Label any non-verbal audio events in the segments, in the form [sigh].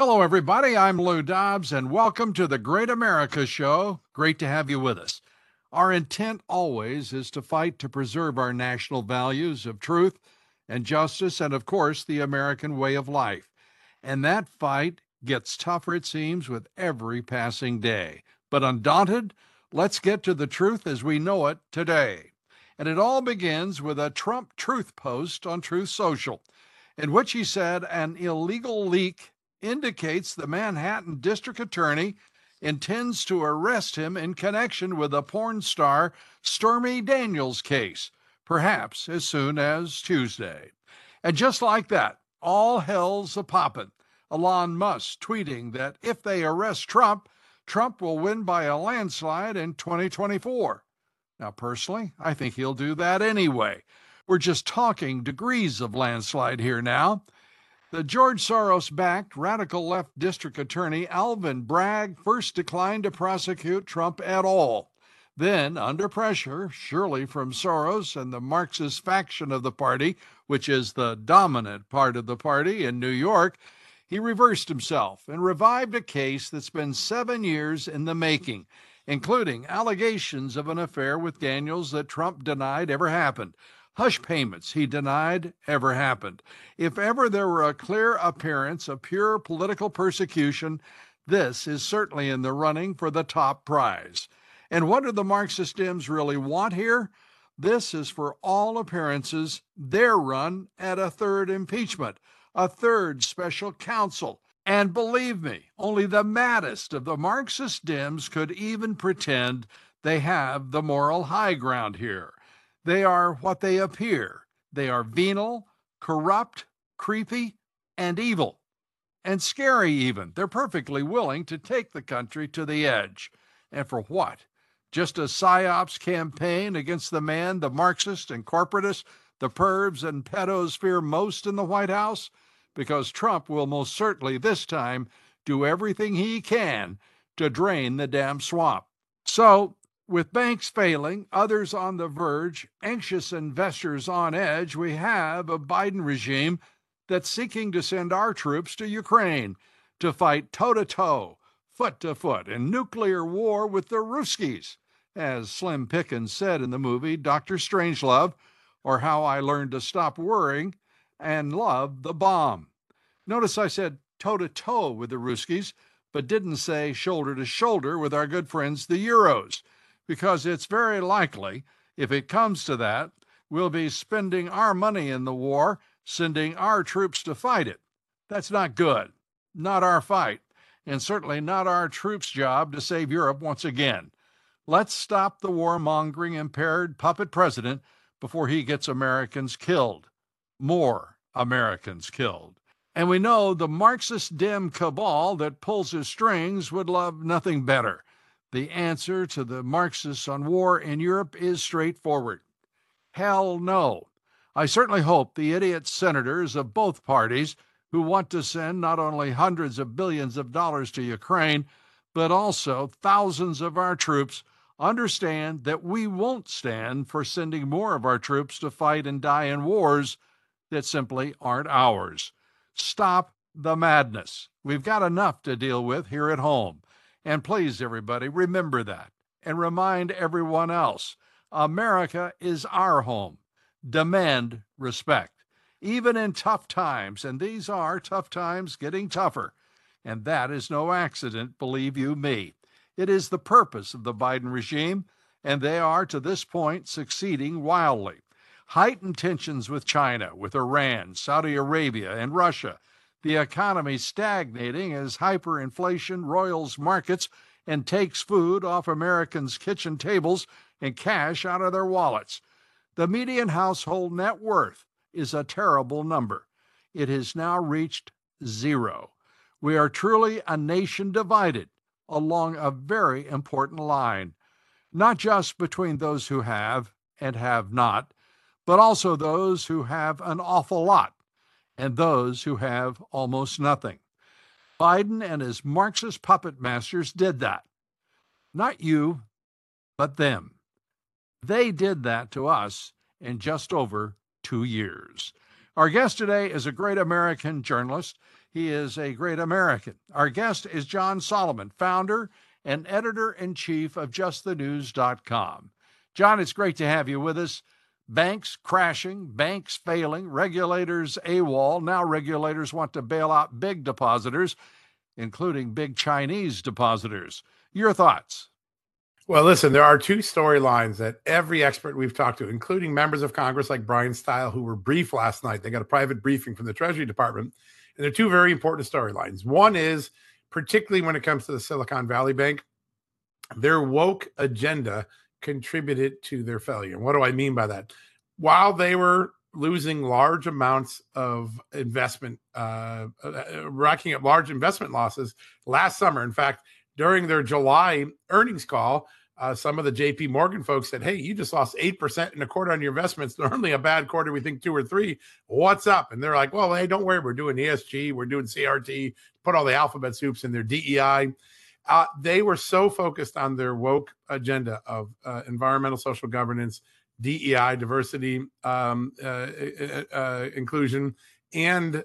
Hello, everybody. I'm Lou Dobbs, and welcome to the Great America Show. Great to have you with us. Our intent always is to fight to preserve our national values of truth and justice, and of course, the American way of life. And that fight gets tougher, it seems, with every passing day. But undaunted, let's get to the truth as we know it today. And it all begins with a Trump truth post on Truth Social, in which he said an illegal leak indicates the Manhattan district attorney intends to arrest him in connection with the porn star Stormy Daniels case, perhaps as soon as Tuesday. And just like that, all hell's a poppin'. Elon Musk tweeting that if they arrest Trump, Trump will win by a landslide in 2024. Now, personally, I think he'll do that anyway. We're just talking degrees of landslide here now. The George Soros backed radical left district attorney Alvin Bragg first declined to prosecute Trump at all. Then, under pressure, surely from Soros and the Marxist faction of the party, which is the dominant part of the party in New York, he reversed himself and revived a case that's been seven years in the making, including allegations of an affair with Daniels that Trump denied ever happened hush payments he denied ever happened. If ever there were a clear appearance of pure political persecution, this is certainly in the running for the top prize. And what do the Marxist Dems really want here? This is, for all appearances, their run at a third impeachment, a third special counsel. And believe me, only the maddest of the Marxist Dems could even pretend they have the moral high ground here. They are what they appear. They are venal, corrupt, creepy, and evil, and scary even. They're perfectly willing to take the country to the edge. And for what? Just a psyops campaign against the man the Marxists and corporatists, the pervs and pedos fear most in the White House? Because Trump will most certainly this time do everything he can to drain the damn swamp. So with banks failing, others on the verge, anxious investors on edge, we have a Biden regime that's seeking to send our troops to Ukraine to fight toe to toe, foot to foot, in nuclear war with the Ruskies, as Slim Pickens said in the movie Dr. Strangelove, or How I Learned to Stop Worrying and Love the Bomb. Notice I said toe to toe with the Ruskies, but didn't say shoulder to shoulder with our good friends, the Euros because it's very likely, if it comes to that, we'll be spending our money in the war, sending our troops to fight it. That's not good. Not our fight, and certainly not our troops' job to save Europe once again. Let's stop the warmongering, impaired puppet president before he gets Americans killed. More Americans killed. And we know the Marxist Dem cabal that pulls his strings would love nothing better the answer to the Marxists on war in Europe is straightforward. Hell no. I certainly hope the idiot senators of both parties who want to send not only hundreds of billions of dollars to Ukraine, but also thousands of our troops understand that we won't stand for sending more of our troops to fight and die in wars that simply aren't ours. Stop the madness. We've got enough to deal with here at home. And please, everybody, remember that and remind everyone else America is our home. Demand respect, even in tough times. And these are tough times getting tougher. And that is no accident, believe you me. It is the purpose of the Biden regime, and they are to this point succeeding wildly. Heightened tensions with China, with Iran, Saudi Arabia, and Russia the economy stagnating as hyperinflation roils markets and takes food off Americans' kitchen tables and cash out of their wallets. The median household net worth is a terrible number. It has now reached zero. We are truly a nation divided along a very important line, not just between those who have and have not, but also those who have an awful lot and those who have almost nothing. Biden and his Marxist puppet masters did that. Not you, but them. They did that to us in just over two years. Our guest today is a great American journalist. He is a great American. Our guest is John Solomon, founder and editor in chief of justthenews.com. John, it's great to have you with us. Banks crashing, banks failing, regulators AWOL. Now regulators want to bail out big depositors, including big Chinese depositors. Your thoughts? Well, listen, there are two storylines that every expert we've talked to, including members of Congress like Bryan Steil, who were briefed last night, they got a private briefing from the Treasury Department. And there are two very important storylines. One is, particularly when it comes to the Silicon Valley Bank, their woke agenda contributed to their failure. What do I mean by that? While they were losing large amounts of investment, uh, uh, racking up large investment losses last summer. In fact, during their July earnings call, uh, some of the JP Morgan folks said, Hey, you just lost 8% in a quarter on your investments. [laughs] Normally a bad quarter, we think two or three. What's up? And they're like, Well, hey, don't worry. We're doing ESG, we're doing CRT, put all the alphabet soups in their DEI. Uh, they were so focused on their woke agenda of uh, environmental social governance, DEI, diversity, um, uh, uh, uh, inclusion, and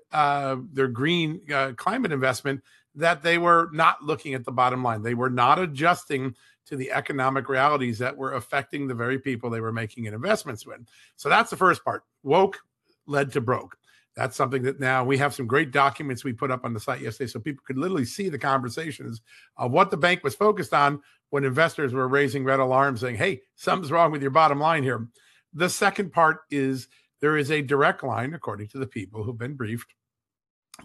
their green climate investment that they were not looking at the bottom line. They were not adjusting to the economic realities that were affecting the very people they were making investments with. So that's the first part. Woke led to broke. That's something that now we have some great documents we put up on the site yesterday so people could literally see the conversations of what the bank was focused on when investors were raising red alarms saying, hey, something's wrong with your bottom line here. The second part is there is a direct line, according to the people who've been briefed,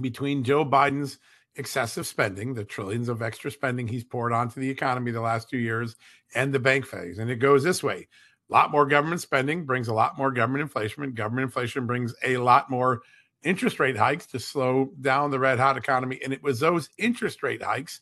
between Joe Biden's excessive spending, the trillions of extra spending he's poured onto the economy the last two years, and the bank phase. And it goes this way a lot more government spending brings a lot more government inflation. Government inflation brings a lot more interest rate hikes to slow down the red hot economy. And it was those interest rate hikes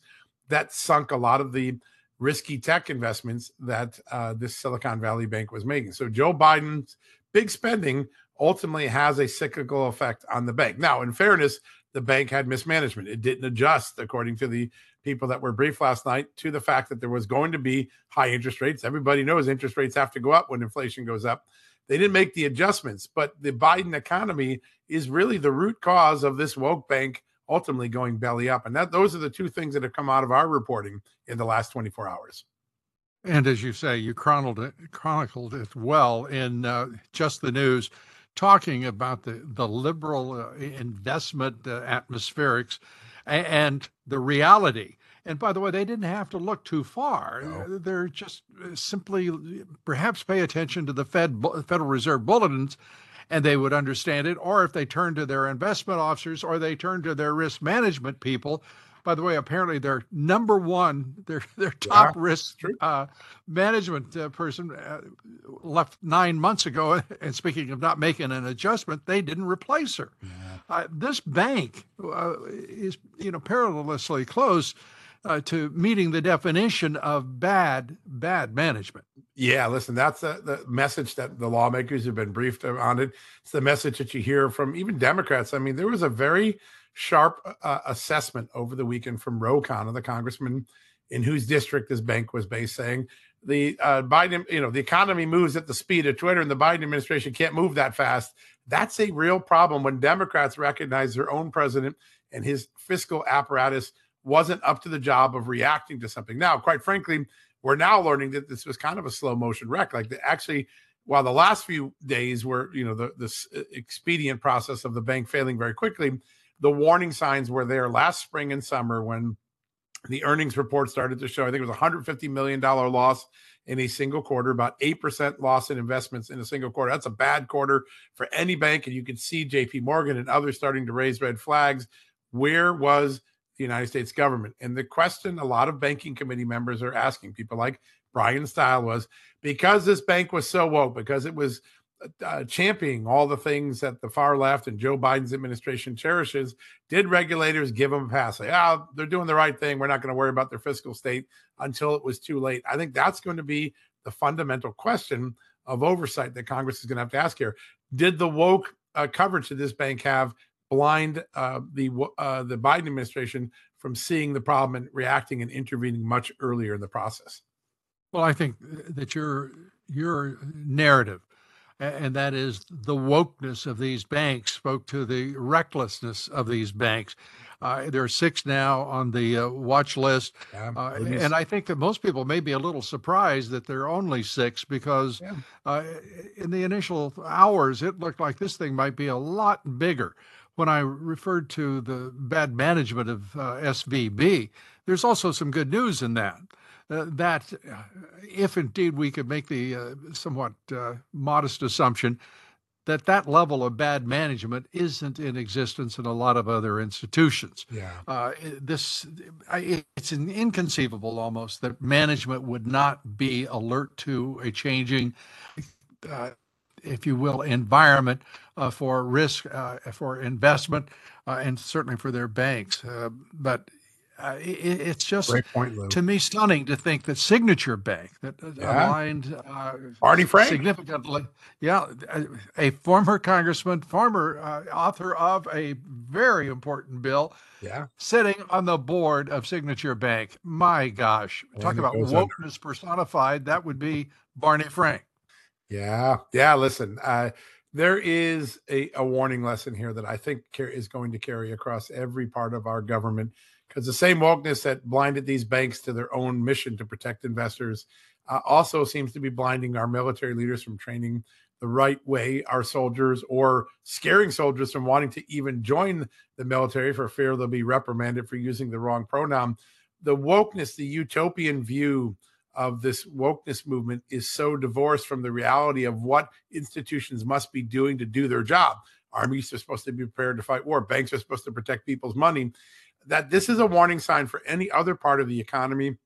that sunk a lot of the risky tech investments that uh, this Silicon Valley Bank was making. So Joe Biden's big spending ultimately has a cyclical effect on the bank. Now, in fairness, the bank had mismanagement. It didn't adjust, according to the people that were briefed last night, to the fact that there was going to be high interest rates. Everybody knows interest rates have to go up when inflation goes up. They didn't make the adjustments, but the Biden economy is really the root cause of this woke bank ultimately going belly up. And that those are the two things that have come out of our reporting in the last 24 hours. And as you say, you chronicled it, chronicled it well in uh, just the news talking about the, the liberal uh, investment uh, atmospherics and, and, the reality. And by the way, they didn't have to look too far. No. They're just uh, simply perhaps pay attention to the Fed Federal Reserve bulletins and they would understand it. Or if they turn to their investment officers or they turn to their risk management people, by the way, apparently their number one, [laughs] their their top yeah, risk uh, management uh, person uh, left nine months ago. [laughs] And speaking of not making an adjustment, they didn't replace her. Yeah. Uh, this bank uh, is, you know, perilously close. Uh, to meeting the definition of bad bad management. Yeah, listen, that's the, the message that the lawmakers have been briefed on it. It's the message that you hear from even Democrats. I mean, there was a very sharp uh, assessment over the weekend from Ro Khanna, the congressman in whose district this bank was based, saying the uh, Biden, you know, the economy moves at the speed of Twitter, and the Biden administration can't move that fast. That's a real problem when Democrats recognize their own president and his fiscal apparatus wasn't up to the job of reacting to something. Now, quite frankly, we're now learning that this was kind of a slow motion wreck. Like actually, while the last few days were, you know, the this uh, expedient process of the bank failing very quickly, the warning signs were there last spring and summer when the earnings report started to show. I think it was a $150 million loss in a single quarter, about 8% loss in investments in a single quarter. That's a bad quarter for any bank. And you can see JP Morgan and others starting to raise red flags. Where was the United States government? And the question a lot of banking committee members are asking, people like Bryan Steil was because this bank was so woke, because it was uh, championing all the things that the far left and Joe Biden's administration cherishes, did regulators give them a pass? Say, oh, they're doing the right thing. We're not going to worry about their fiscal state until it was too late. I think that's going to be the fundamental question of oversight that Congress is going to have to ask here. Did the woke uh, coverage of this bank have blind uh, the uh, the Biden administration from seeing the problem and reacting and intervening much earlier in the process? Well, I think that your your narrative and that is the wokeness of these banks spoke to the recklessness of these banks. Uh, there are six now on the uh, watch list. Yeah, uh, and I think that most people may be a little surprised that there are only six because yeah. Uh, in the initial hours, it looked like this thing might be a lot bigger. When I referred to the bad management of uh, SVB, there's also some good news in that. Uh, that uh, if indeed we could make the uh, somewhat uh, modest assumption that that level of bad management isn't in existence in a lot of other institutions. Yeah. Uh, this it's an inconceivable almost that management would not be alert to a changing, uh, if you will, environment uh, for risk, uh, for investment, uh, and certainly for their banks. Uh, but uh, it, it's just point, to me stunning to think that Signature Bank that yeah. aligned uh, Barney Frank significantly, yeah, a, a former congressman, former uh, author of a very important bill, yeah, sitting on the board of Signature Bank. My gosh, and talk about wokeness under. personified. That would be Barney Frank. Yeah, yeah. Listen, uh, there is a, a warning lesson here that I think is going to carry across every part of our government because the same wokeness that blinded these banks to their own mission to protect investors uh, also seems to be blinding our military leaders from training the right way our soldiers or scaring soldiers from wanting to even join the military for fear they'll be reprimanded for using the wrong pronoun. The wokeness, the utopian view of this wokeness movement is so divorced from the reality of what institutions must be doing to do their job. Armies are supposed to be prepared to fight war. Banks are supposed to protect people's money that this is a warning sign for any other part of the economy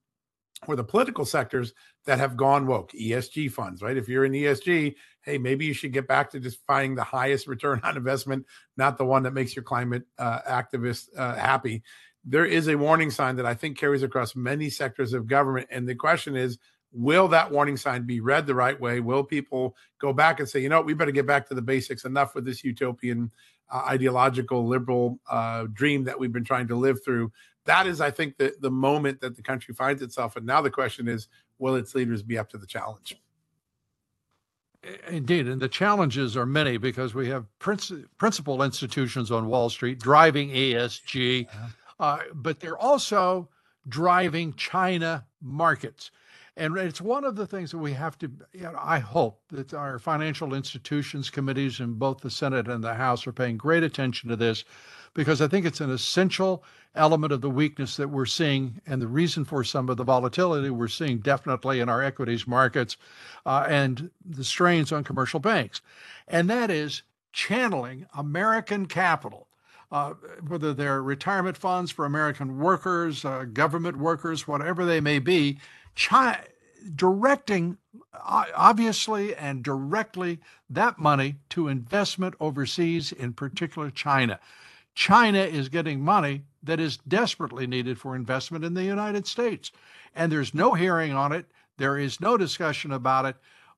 or the political sectors that have gone woke esg funds right if you're in esg hey maybe you should get back to just finding the highest [laughs] return on investment not the one that makes your climate uh, activists uh, happy there is a warning sign that i think carries across many sectors of government and the question is will that warning sign be read the right way will people go back and say you know we better get back to the basics enough with this utopian uh, ideological liberal uh, dream that we've been trying to live through. That is, I think, the, the moment that the country finds itself. And now the question is, will its leaders be up to the challenge? Indeed, and the challenges are many because we have princi- principal institutions on Wall Street driving ESG, uh, but they're also driving China markets. And it's one of the things that we have to, you know, I hope that our financial institutions committees in both the Senate and the House are paying great attention to this because I think it's an essential element of the weakness that we're seeing and the reason for some of the volatility we're seeing definitely in our equities markets uh, and the strains on commercial banks. And that is channeling American capital. Uh, whether they're retirement funds for American workers, uh, government workers, whatever they may be, directing obviously and directly that money to investment overseas, in particular China. China is getting money that is desperately needed for investment in the United States. And there's no hearing on it, there is no discussion about it,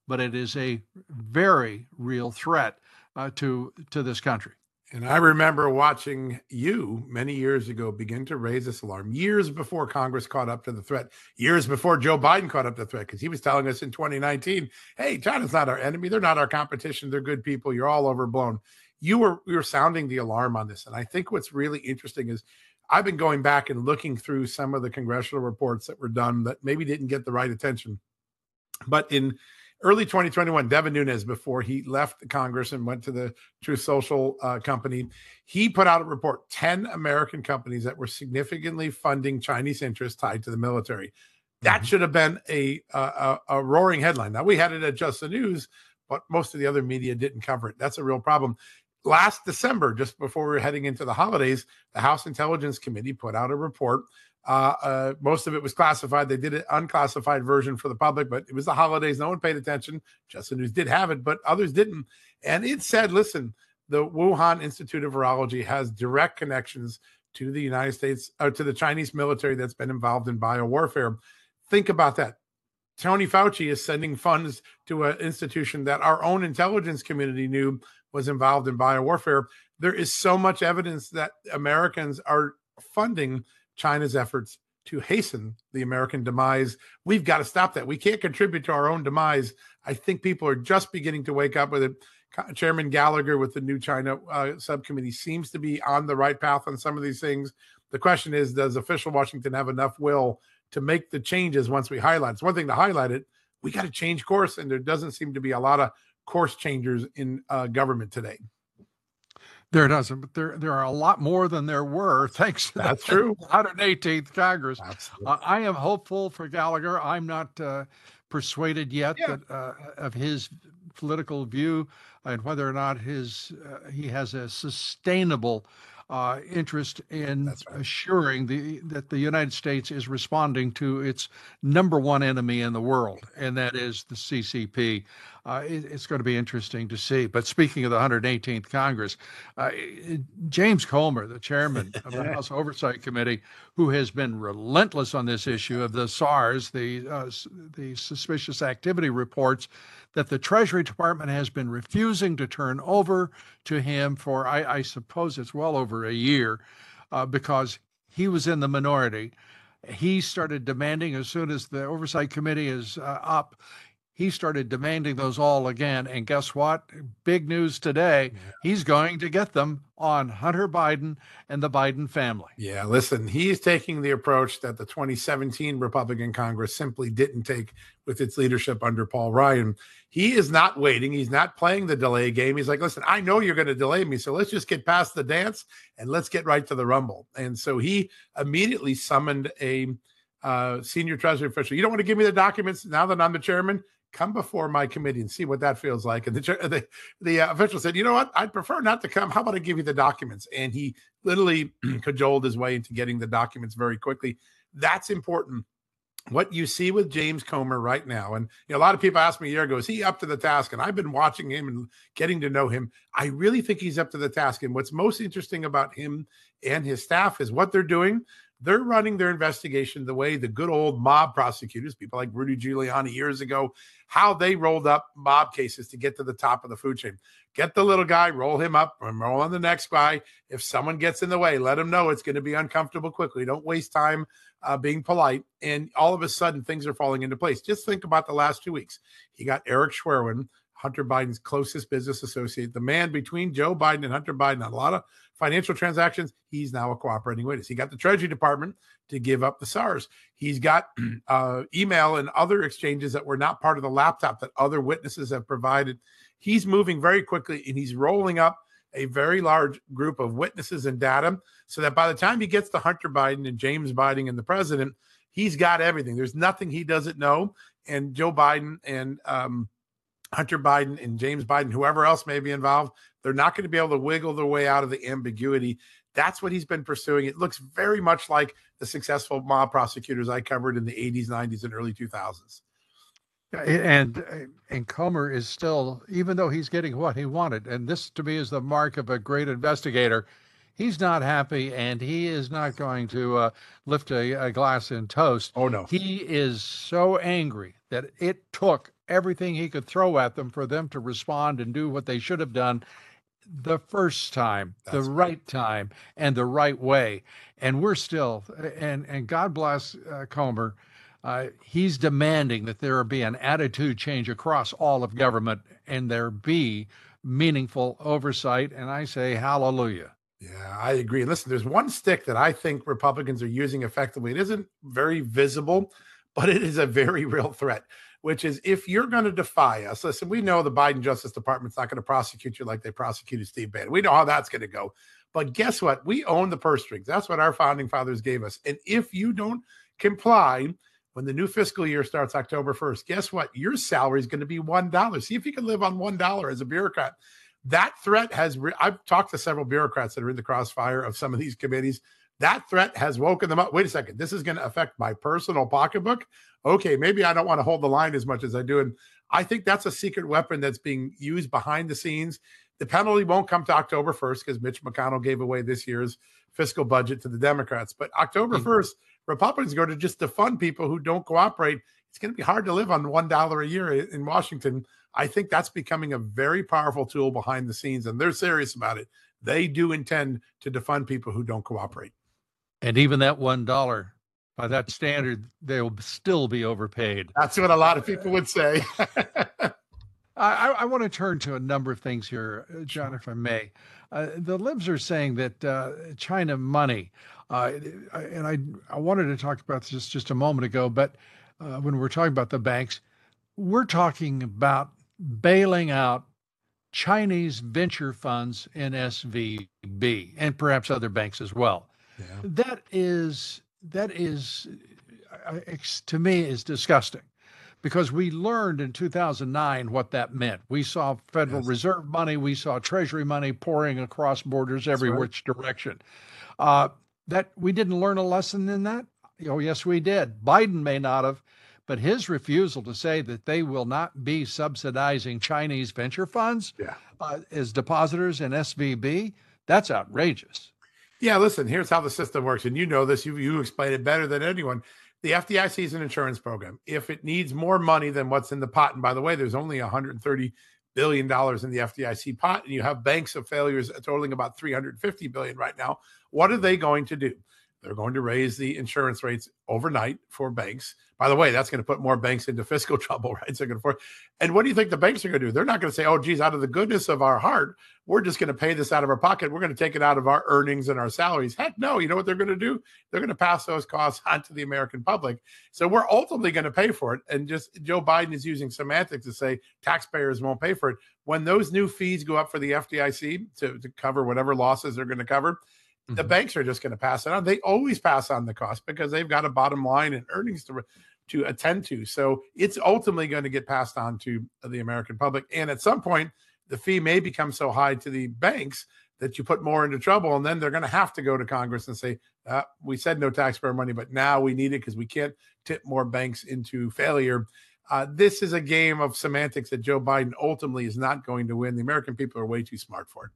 but it is a very real threat uh, to, to this country. And I remember watching you many years ago begin to raise this alarm years before Congress caught up to the threat, years before Joe Biden caught up to the threat, because he was telling us in 2019, hey, China's not our enemy. They're not our competition. They're good people. You're all overblown. You were you were sounding the alarm on this. And I think what's really interesting is I've been going back and looking through some of the congressional reports that were done that maybe didn't get the right attention. But in early 2021, Devin Nunes, before he left the Congress and went to the Truth Social uh, company, he put out a report 10 American companies that were significantly funding Chinese interests tied to the military. That mm-hmm. should have been a, a, a roaring headline. Now, we had it at Just the News, but most of the other media didn't cover it. That's a real problem. last December, just before we were heading into the holidays, the House Intelligence Committee put out a report. Uh, uh, most of it was classified. They did an unclassified version for the public, but it was the holidays. No one paid attention. Just the News did have it, but others didn't. And it said, listen, the Wuhan Institute of Virology has direct connections to the United States or uh, to the Chinese military that's been involved in biowarfare. Think about that. Tony Fauci is sending funds to an institution that our own intelligence community knew was involved in biowarfare. There is so much evidence that Americans are funding China's efforts to hasten the American demise. We've got to stop that. We can't contribute to our own demise. I think people are just beginning to wake up with it. Chairman Gallagher with the new China uh, subcommittee seems to be on the right path on some of these things. The question is, does official Washington have enough will to make the changes once we highlight? It's one thing to highlight it. We got to change course, and there doesn't seem to be a lot of course changers in uh, government today. There doesn't, but there there are a lot more than there were. [laughs] Thanks to that's true. 118th Congress. Uh, I am hopeful for Gallagher. I'm not uh, persuaded yet yeah. that uh, of his political view and whether or not his uh, he has a sustainable uh, interest in right. assuring the that the United States is responding to its number one enemy in the world, and that is the CCP. Uh, it, it's going to be interesting to see. But speaking of the 118th Congress, uh, James Comer, the chairman of the [laughs] House Oversight Committee, who has been relentless on this issue of the SARS, the uh, the suspicious activity reports that the Treasury Department has been refusing to turn over to him for, I, I suppose it's well over a year, uh, because he was in the minority. He started demanding as soon as the Oversight Committee is uh, up, he started demanding those all again. And guess what? Big news today. Yeah. He's going to get them on Hunter Biden and the Biden family. Yeah, listen, he's taking the approach that the 2017 Republican Congress simply didn't take with its leadership under Paul Ryan. He is not waiting. He's not playing the delay game. He's like, listen, I know you're going to delay me. So let's just get past the dance and let's get right to the rumble. And so he immediately summoned a uh, senior treasury official. You don't want to give me the documents now that I'm the chairman? Come before my committee and see what that feels like. And the the, the uh, official said, you know what? I'd prefer not to come. How about I give you the documents? And he literally [clears throat] cajoled his way into getting the documents very quickly. That's important. What you see with James Comer right now, and you know, a lot of people asked me a year ago, is he up to the task? And I've been watching him and getting to know him. I really think he's up to the task. And what's most interesting about him and his staff is what they're doing they're running their investigation the way the good old mob prosecutors, people like Rudy Giuliani years ago, how they rolled up mob cases to get to the top of the food chain. Get the little guy, roll him up, and roll on the next guy. If someone gets in the way, let them know it's going to be uncomfortable quickly. Don't waste time uh, being polite. And all of a sudden, things are falling into place. Just think about the last two weeks. He got Eric Schwerin, Hunter Biden's closest business associate, the man between Joe Biden and Hunter Biden a lot of financial transactions, he's now a cooperating witness. He got the Treasury Department to give up the SARS. He's got [clears throat] uh, email and other exchanges that were not part of the laptop that other witnesses have provided. He's moving very quickly and he's rolling up a very large group of witnesses and data so that by the time he gets to Hunter Biden and James Biden and the president, he's got everything. There's nothing he doesn't know. And Joe Biden and um, Hunter Biden and James Biden, whoever else may be involved, they're not going to be able to wiggle their way out of the ambiguity. That's what he's been pursuing. It looks very much like the successful mob prosecutors I covered in the 80s, 90s, and early 2000s. And and Comer is still, even though he's getting what he wanted, and this to me is the mark of a great investigator. He's not happy, and he is not going to uh, lift a, a glass in toast. Oh no, he is so angry that it took everything he could throw at them for them to respond and do what they should have done the first time, That's the right. right time, and the right way. And we're still, and and God bless uh, Comer. Uh, he's demanding that there be an attitude change across all of government and there be meaningful oversight. And I say hallelujah. Yeah, I agree. Listen, there's one stick that I think Republicans are using effectively. It isn't very visible, but it is a very [laughs] real threat which is if you're going to defy us, listen, we know the Biden Justice Department's not going to prosecute you like they prosecuted Steve Bannon. We know how that's going to go. But guess what? We own the purse strings. That's what our founding fathers gave us. And if you don't comply when the new fiscal year starts October 1st, guess what? Your salary is going to be $1. See if you can live on $1 as a bureaucrat. That threat has, re- I've talked to several bureaucrats that are in the crossfire of some of these committees. That threat has woken them up. Wait a second. This is going to affect my personal pocketbook. Okay, maybe I don't want to hold the line as much as I do. And I think that's a secret weapon that's being used behind the scenes. The penalty won't come to October 1st because Mitch McConnell gave away this year's fiscal budget to the Democrats. But October mm-hmm. 1st, Republicans are going to just defund people who don't cooperate. It's going to be hard to live on $1 a year in Washington. I think that's becoming a very powerful tool behind the scenes, and they're serious about it. They do intend to defund people who don't cooperate. And even that $1 by that standard, they'll still be overpaid. That's what a lot of people would say. [laughs] I, I, want to turn to a number of things here, uh, John, if I may. Uh, the libs are saying that uh, China money, uh, and I, I wanted to talk about this just a moment ago, but uh, when we're talking about the banks, we're talking about bailing out Chinese venture funds in SVB and perhaps other banks as well. Yeah. That is that is to me is disgusting because we learned in 2009 what that meant. We saw Federal yes. Reserve money, we saw Treasury money pouring across borders every right. which direction. Uh, that we didn't learn a lesson in that. Oh yes, we did. Biden may not have, but his refusal to say that they will not be subsidizing Chinese venture funds yeah. uh, as depositors in SVB, that's outrageous. Yeah, listen, here's how the system works. And you know this, you, you explain it better than anyone. The FDIC is an insurance program. If it needs more money than what's in the pot, and by the way, there's only 130 billion dollars in the FDIC pot, and you have banks of failures totaling about 350 billion right now. What are they going to do? They're going to raise the insurance rates overnight for banks. By the way, that's going to put more banks into fiscal [laughs] trouble, right? So, going for, and what do you think the banks are going to do? They're not going to say, "Oh, geez, out of the goodness of our heart, we're just going to pay this out of our pocket. We're going to take it out of our earnings and our salaries." Heck, no. You know what they're going to do? They're going to pass those costs [laughs] on to the American public. So we're ultimately going to pay for it. And just Joe Biden is using semantics to say taxpayers won't pay for it. When those new fees go up for the FDIC to, to cover whatever losses they're going to cover, the mm-hmm. banks are just going to pass it on. They always pass on the cost because they've got a bottom line and earnings to to attend to. So it's ultimately going to get passed on to the American public. And at some point, the fee may become so high to the banks that you put more into trouble, and then they're going to have to go to Congress and say, uh, "We said no taxpayer money, but now we need it because we can't tip more banks into failure." Uh, this is a game of semantics that Joe Biden ultimately is not going to win. The American people are way too smart for it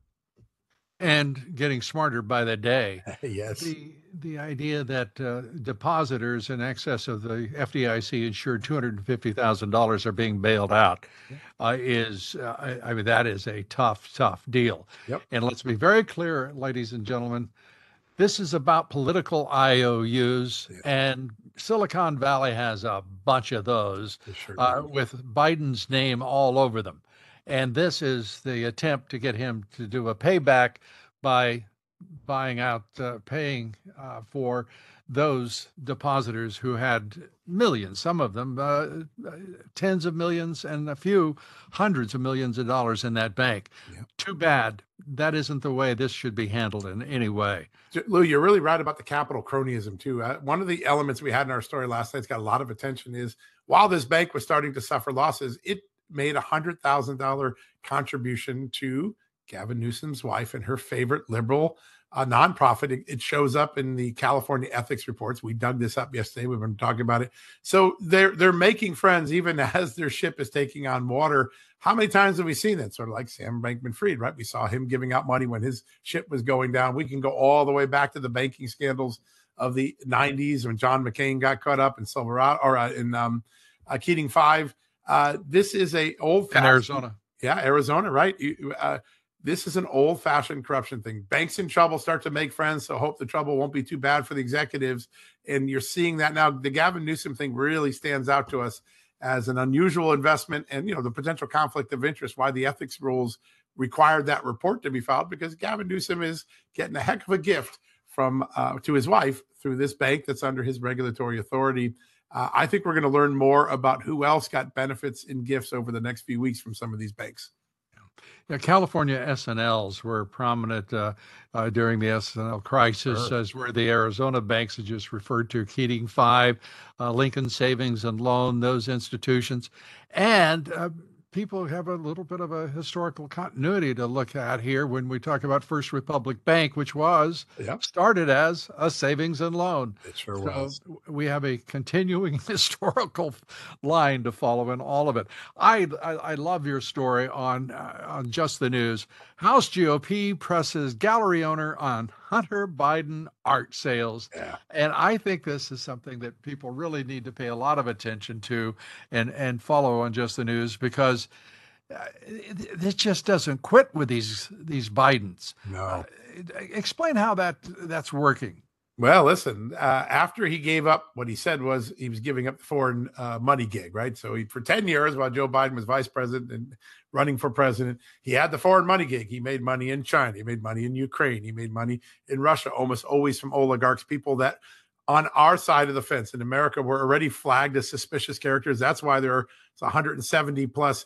and getting smarter by the day. [laughs] yes. The the idea that uh, depositors in excess of the FDIC insured two hundred and fifty thousand dollars are being bailed out uh, is uh, I, I, mean that is a tough tough deal. Yep. And let's be very clear, ladies and gentlemen. This is about political IOUs, yeah. and Silicon Valley has a bunch of those sure uh, with Biden's name all over them. And this is the attempt to get him to do a payback by buying out, uh, paying uh, for those depositors who had millions, some of them uh, tens of millions, and a few hundreds of millions of dollars in that bank. Yeah. Too bad. That isn't the way this should be handled in any way. Lou, you're really right about the capital cronyism, too. Uh, one of the elements we had in our story last night's got a lot of attention is while this bank was starting to suffer losses, it made a hundred thousand dollar contribution to Gavin Newsom's wife and her favorite liberal uh, nonprofit. It, it, shows up in the California ethics reports. We dug this up yesterday. We've been talking about it. So they're they're making friends even [laughs] as their ship is taking on water. How many times have we seen that? Sort of like Sam Bankman-Fried, right? We saw him giving out money when his ship was going down. We can go all the way back to the banking scandals of the 90s when John McCain got caught up in Silverado or uh, in um, uh, Keating Five. Uh, this is a old in Arizona. Yeah, Arizona, right? Uh, this is an old fashioned corruption thing. Banks in trouble start to make friends, so hope the trouble won't be too bad for the executives. And you're seeing that now. The Gavin Newsom thing really stands out to us as an unusual investment, and you know the potential conflict of interest. Why the ethics rules required that report to be filed because Gavin Newsom is getting a heck of a gift from uh, to his wife through this bank that's under his regulatory authority. Uh, I think we're going to learn more about who else got benefits and gifts over the next few weeks from some of these banks. Yeah, California S&Ls were prominent uh, uh, during the S&L crisis, sure. as were the Arizona banks that just referred to, Keating Five, uh, Lincoln Savings and Loan, those institutions. And uh, people have a little bit of a historical continuity to look at here when we talk about First Republic Bank, which was Yep. started as a savings and loan. It sure So was. we have a continuing [laughs] historical line to follow in all of it. I I, I love your story on uh, on just the news. House GOP presses gallery owner on Hunter Biden art sales, Yeah. and I think this is something that people really need to pay a lot of attention to and and follow on just the news because. Uh, it, it just doesn't quit with these these Bidens. No. Uh, explain how that that's working. Well, listen, uh, after he gave up, what he said was he was giving up the foreign uh, money gig, right? So he, for 10 years, while Joe Biden was vice president and running for president, he had the foreign money gig. He made money in China, he made money in Ukraine, he made money in Russia, almost always from oligarchs, people that on our side of the fence in America were already flagged as suspicious characters. That's why there are 170 plus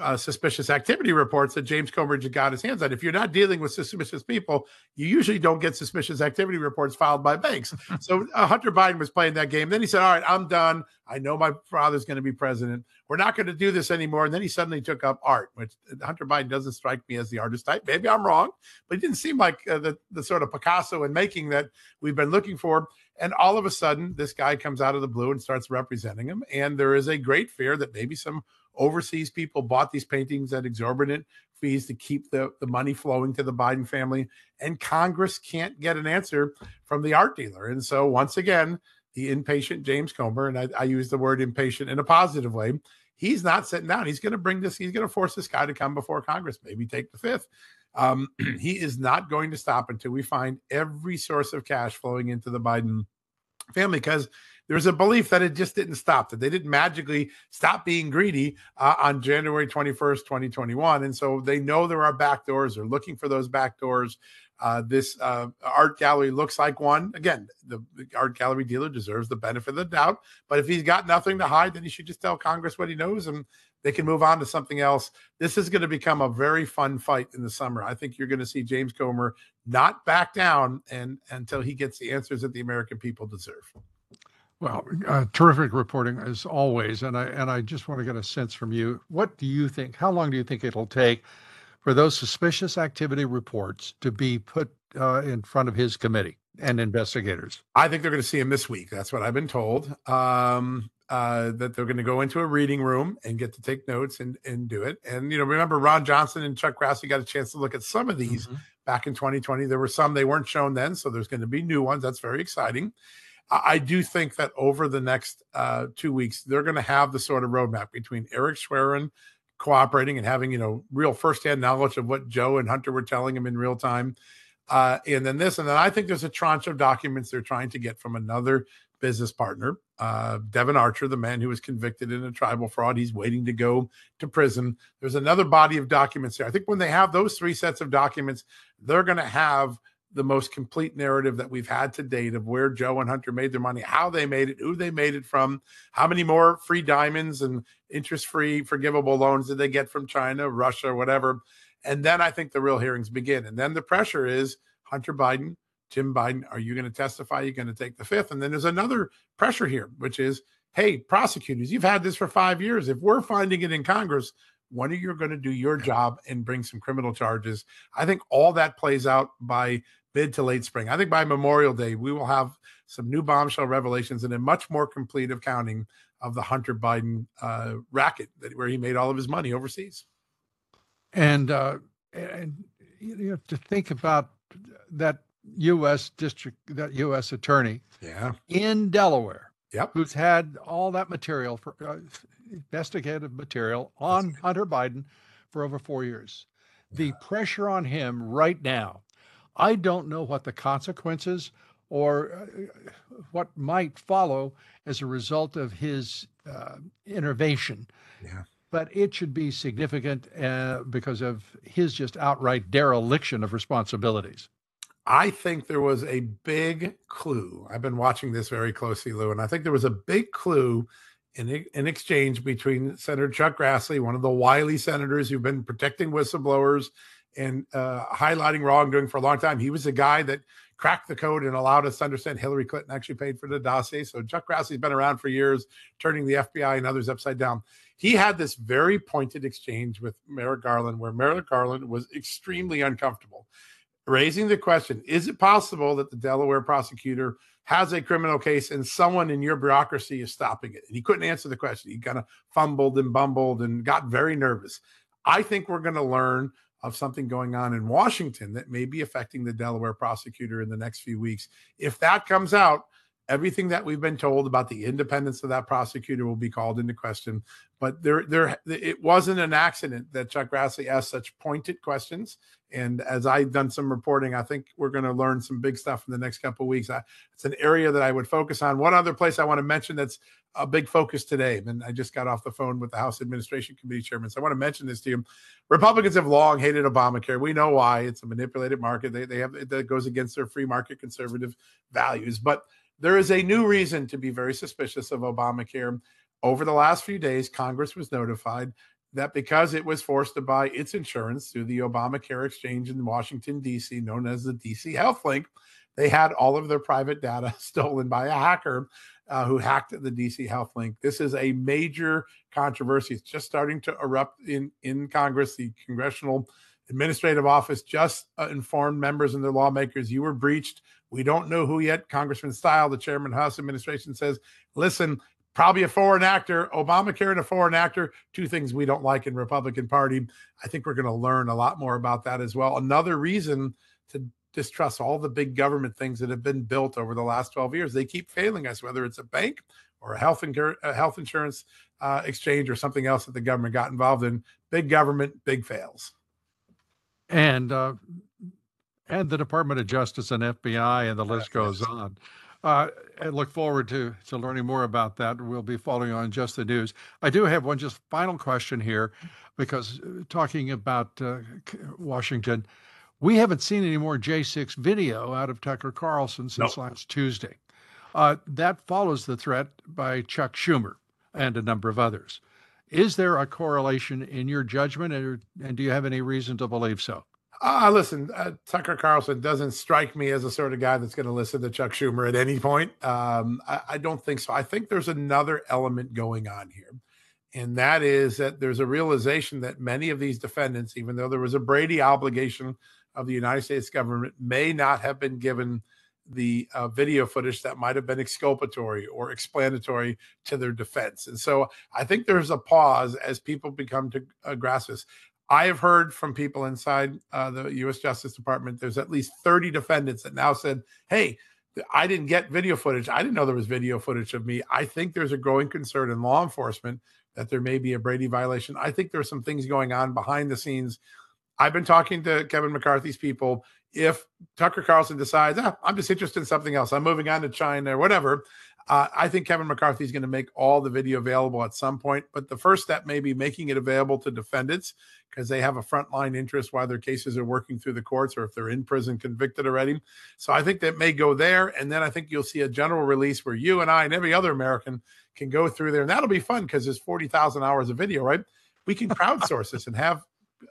uh, suspicious activity reports that James Comeridge got his hands on. If you're not dealing with suspicious people, you usually don't get suspicious activity reports filed by banks. [laughs] so uh, Hunter Biden was playing that game. Then he said, "All right, I'm done. I know my father's going to be president. We're not going to do this anymore." And then he suddenly took up art, which uh, Hunter Biden doesn't strike me as the artist type. Maybe I'm wrong, but he didn't seem like uh, the the sort of Picasso in making that we've been looking for. And all of a sudden, this guy comes out of the blue and starts representing him. And there is a great fear that maybe some overseas people bought these paintings at exorbitant fees to keep the, the money flowing to the Biden family. And Congress can't get an answer from the art dealer. And so, once again, the impatient James Comer, and I, I use the word impatient in a positive way, he's not sitting down. He's going to bring this, he's going to force this guy to come before Congress, maybe take the fifth. Um, [clears throat] he is not going to stop until we find every source of cash flowing into the Biden family because there's a belief that it just didn't stop, that they didn't magically stop being greedy uh, on January 21st, 2021. And so they know there are back doors. They're looking for those back doors. Uh, this uh, art gallery looks like one. Again, the, the art gallery dealer deserves the benefit of the doubt. But if he's got nothing to hide, then he should just tell Congress what he knows and they can move on to something else. This is going to become a very fun fight in the summer. I think you're going to see James Comer not back down and until he gets the answers that the American people deserve. Well, uh, terrific reporting as always, and I and I just want to get a sense from you. What do you think? How long do you think it'll take for those suspicious activity reports to be put uh, in front of his committee and investigators? I think they're going to see him this week. That's what I've been told. Um, uh, that they're going to go into a reading room and get to take notes and and do it. And you know, remember Ron Johnson and Chuck Grassley got a chance to look at some of these Mhm. back in 2020. There were some they weren't shown then, so there's going to be new ones. That's very exciting. I, do think that over the next uh, two weeks, they're going to have the sort of roadmap between Eric Schwerin cooperating and having you know real firsthand knowledge of what Joe and Hunter were telling him in real time. Uh, and then this, and then I think there's a tranche of documents they're trying to get from another business partner, uh, Devon Archer, the man who was convicted in a tribal fraud. He's waiting to go to prison. There's another body of documents there. I think when they have those three sets of documents, they're going to have the most complete narrative that we've had to date of where Joe and Hunter made their money, how they made it, who they made it from, how many more free diamonds and interest free forgivable loans did they get from China, Russia, whatever. And then I think the real hearings begin. And then the pressure is Hunter Biden, Jim Biden, are you going to testify? You're going to take the fifth. And then there's another pressure here, which is, hey, prosecutors, you've had this for five years. If we're finding it in Congress, when are you going to do your job and bring some criminal charges? I think all that plays out by mid to late spring. I think by Memorial Day, we will have some new bombshell revelations and a much more complete accounting of the Hunter Biden uh, racket that where he made all of his money overseas. And uh, and you have to think about that U.S. district, that U.S. attorney Yeah. in Delaware, Yep. who's had all that material for uh, investigative material on Hunter Biden for over four years. The pressure on him right now, I don't know what the consequences or uh, what might follow as a result of his uh, intervention. Yeah. But it should be significant uh, because of his just outright dereliction of responsibilities. I think there was a big clue. I've been watching this very closely, Lou, and I think there was a big clue in an exchange between Senator Chuck Grassley, one of the wily senators who've been protecting whistleblowers and uh, highlighting wrongdoing for a long time. He was the guy that cracked the code and allowed us to understand Hillary Clinton actually paid for the dossier. So Chuck Grassley's been around for years, turning the FBI and others upside down. He had this very pointed exchange with Merrick Garland, where Merrick Garland was extremely uncomfortable, raising the question: Is it possible that the Delaware prosecutor has a criminal case and someone in your bureaucracy is stopping it? And he couldn't answer the question. He kind of fumbled and bumbled and got very nervous. I think we're going to learn of something going on in Washington that may be affecting the Delaware prosecutor in the next few weeks. If that comes out, everything that we've been told about the independence of that prosecutor will be called into question. But there, there, it wasn't an accident that Chuck Grassley asked such pointed questions. And as I've done some reporting, I think we're going to learn some big stuff in the next couple of weeks. I, it's an area that I would focus on. One other place I want to mention that's a big focus today, and I just got off the phone with the House Administration Committee chairman, so I want to mention this to you. Republicans have long hated Obamacare. We know why. It's a manipulated market. They, they have that goes against their free market conservative values, but there is a new reason to be very suspicious of Obamacare. Over the last few days, Congress was notified that because it was forced to buy its insurance through the Obamacare exchange in Washington, D.C., known as the DC Health Link, they had all of their private data [laughs] stolen by a hacker uh, who hacked the DC Health Link. This is a major controversy. It's just starting to erupt in, in Congress. The Congressional Administrative Office just uh, informed members and their lawmakers you were breached. We don't know who yet. Congressman Steil, the chairman House Administration, says, listen, probably a foreign actor, Obamacare and a foreign actor, two things we don't like in Republican Party. I think we're going to learn a lot more about that as well. Another reason to distrust all the big government things that have been built over the last 12 years. They keep failing us, whether it's a bank or a health, a health insurance uh, exchange or something else that the government got involved in. Big government, big fails. And uh, and the Department of Justice and FBI, and the list goes on. Uh, I look forward to to learning more about that. We'll be following on just the news. I do have one just final question here, because uh, talking about uh, Washington, we haven't seen any more J6 video out of Tucker Carlson since nope. last Tuesday. Uh, that follows the threat by Chuck Schumer and a number of others. Is there a correlation in your judgment, or, and do you have any reason to believe so? Uh, listen, uh, Tucker Carlson doesn't strike me as a sort of guy that's going to listen to Chuck Schumer at any point. Um, I, I, don't think so. I think there's another element going on here, and that is that there's a realization that many of these defendants, even though there was a Brady obligation of the United States government, may not have been given the uh, video footage that might have been exculpatory or explanatory to their defense. And so I think there's a pause as people become to uh, grasp this. I have heard from people inside uh, the U.S. Justice Department. There's at least 30 defendants that now said, "Hey, I didn't get video footage. I didn't know there was video footage of me." I think there's a growing concern in law enforcement that there may be a Brady violation. I think there's some things going on behind the scenes. I've been talking to Kevin McCarthy's people. If Tucker Carlson decides, ah, I'm just interested in something else, I'm moving on to China or whatever, uh, I think Kevin McCarthy is going to make all the video available at some point. But the first step may be making it available to defendants because they have a frontline interest while their cases are working through the courts or if they're in prison convicted already. So I think that may go there. And then I think you'll see a general release where you and I and every other American can go through there. And that'll be fun because there's 40,000 hours of video, right? We can crowdsource this and have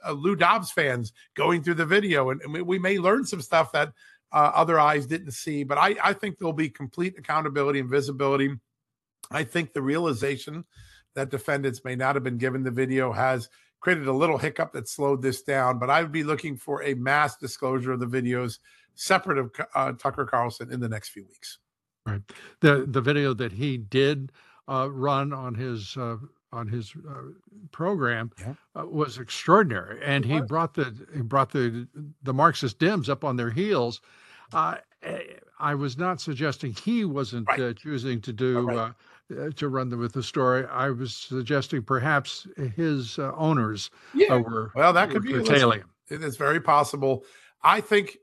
uh, Lou Dobbs fans going through the video. And, and we, we may learn some stuff that uh, other eyes didn't see. But I, I think there'll be complete accountability and visibility. I think the realization that defendants may not have been given the video has created a little hiccup that slowed this down. But I would be looking for a mass disclosure of the videos separate of uh, Tucker Carlson in the next few weeks. Right. The the video that he did uh, run on his uh, on his uh, program yeah. uh, was extraordinary, and he brought the he brought the the Marxist Dems up on their heels. Uh, I was not suggesting he wasn't right. Uh, choosing to do right. Uh, uh, to run the, with the story. I was suggesting perhaps his owners yeah. were well that could be tailing him. It is very possible. I think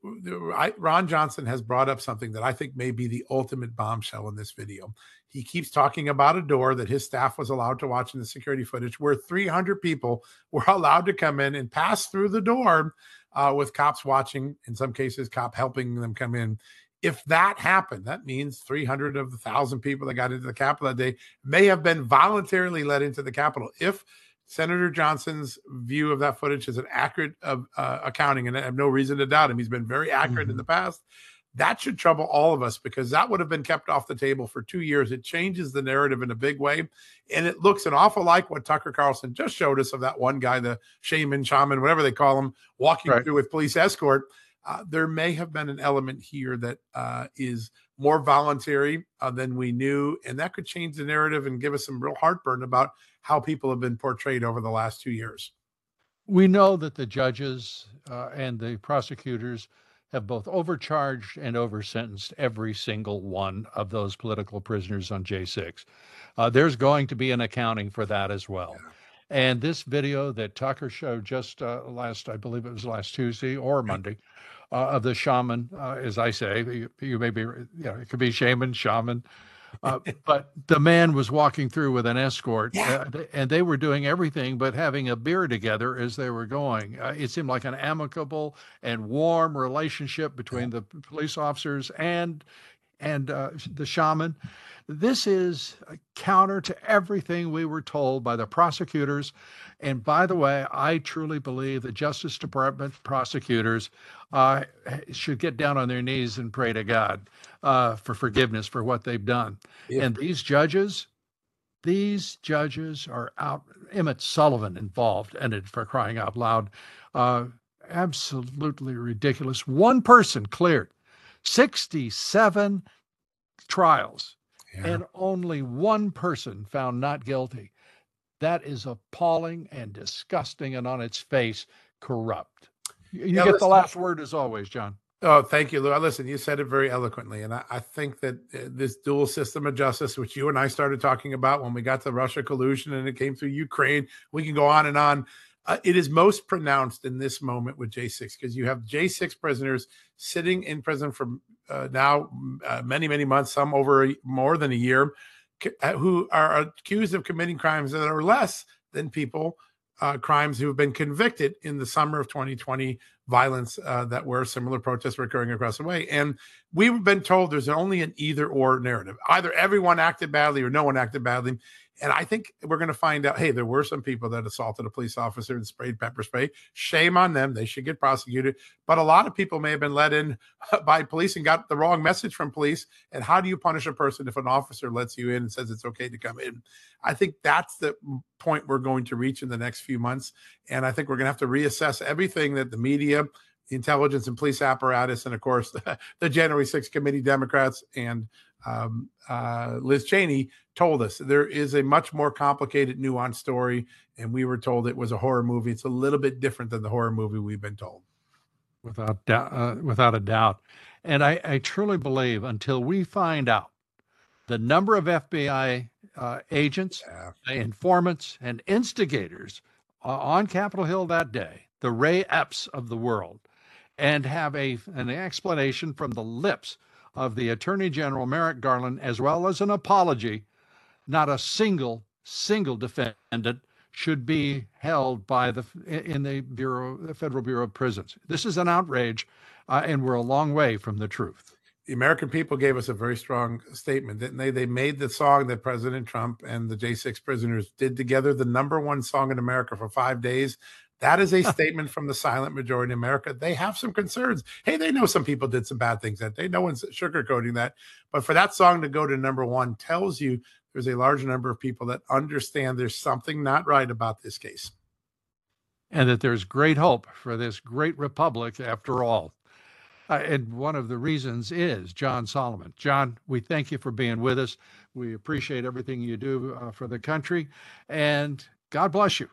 Ron Johnson has brought up something that I think may be the ultimate bombshell in this video. He keeps talking about a door that his staff was allowed to watch in the security footage where 300 people were [laughs] allowed to come in and pass through the door uh, with cops watching, in some cases, cop helping them come in. If that happened, that means 300 of the 1,000 people that got into the Capitol that day may have been voluntarily let into the Capitol. If Senator Johnson's view of that footage is an accurate uh, uh, accounting, and I have no reason to doubt him. He's been very accurate mm-hmm. in the past. That should trouble all of us because that would have been kept off the table for two years. It changes the narrative in a big way. And it looks an awful like what Tucker Carlson just showed us of that one guy, the shaman, shaman, whatever they call him, walking right. through with police escort. Uh, there may have been an element here that uh, is more voluntary uh, than we knew. And that could change the narrative and give us some real heartburn about how people have been portrayed over the last two years. We know that the judges uh, and the prosecutors have both overcharged and oversentenced every single one of those political prisoners on J6. Uh, there's going to be an accounting for that as well. Yeah. And this video that Tucker showed just uh, last, I believe it was last Tuesday or Monday, uh, of the shaman, uh, as I say. You, you, may be, you know, it could be shaman, shaman. Uh, but the man was walking through with an escort, yeah. Uh, and they were doing everything but having a beer together as they were going. Uh, it seemed like an amicable and warm relationship between the police officers and and uh, the shaman. This is counter to everything we were told by the prosecutors. And by the way, I truly believe the Justice Department prosecutors uh, should get down on their knees and pray to God uh, for forgiveness for what they've done. Yeah. And these judges, these judges are out. Emmet Sullivan involved, and it for crying out loud, uh, absolutely ridiculous. One person cleared 67 trials yeah. and only one person found not guilty. That is appalling and disgusting and on its face corrupt. You yeah, get listen, the last word as always, John. Oh, thank you, Lou. Uh, listen, you said it very eloquently. And I, I, think that uh, this dual system of justice, which you and I started talking about when we got to Russia collusion and it came through Ukraine, we can go on and on. Uh, it is most pronounced in this moment with J6 because you have J6 prisoners sitting in prison for uh, now uh, many, many months, some over a, more than a year, uh, who are accused of committing crimes that are less than people uh, crimes who have been convicted in the summer of 2020 violence uh, that were similar protests were occurring across the way. And we've been told there's only an either or narrative. Either everyone acted badly or no one acted badly. And I think we're going to find out hey, there were some people that assaulted a police officer and sprayed pepper spray. Shame on them. They should get prosecuted. But a lot of people may have been let in [laughs] by police and got the wrong message from police. And how do you punish a person if an officer lets you in and says it's okay to come in? I think that's the point we're going to reach in the next few months. And I think we're going to have to reassess everything that the media, the intelligence and police apparatus, and of course, [laughs] the, the January 6th committee Democrats and um, uh, Liz Cheney told us there is a much more complicated, nuanced story, and we were told it was a horror movie. It's a little bit different than the horror movie we've been told, without doubt, uh, without a doubt. And I, I, truly believe until we find out the number of FBI uh, agents, yeah. informants, and instigators uh, on Capitol Hill that day, the Ray Epps of the world, and have a an explanation from the lips of the Attorney General Merrick Garland, as well as an apology, not a single, single defendant should be held by the in the Bureau, the Federal Bureau of Prisons. This is an outrage, uh, and we're a long way from the truth. The American people gave us a very strong statement, didn't they? They made the song that President Trump and the J6 prisoners did together the number one song in America for five days. That is a [laughs] statement from the silent majority in America. They have some concerns. Hey, they know some people did some bad things that day. No one's sugarcoating that. But for that song to go to number one tells you there's a large number of people that understand there's something not right about this case. And that there's great hope for this great republic after all. Uh, and one of the reasons is John Solomon. John, we thank you for being with us. We appreciate everything you do uh, for the country. And God bless you.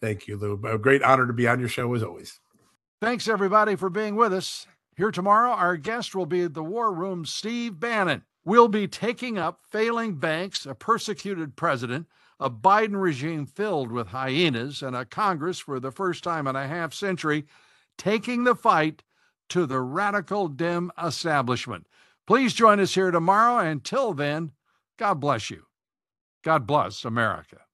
Thank you, Lou. A great honor to be on your show as always. Thanks, everybody, for being with us. Here tomorrow, our guest will be the War Room Steve Bannon. We'll be taking up failing banks, a persecuted president, a Biden regime filled with hyenas, and a Congress for the first time in a half century taking the fight to the radical dim establishment. Please join us here tomorrow. Until then, God bless you. God bless America.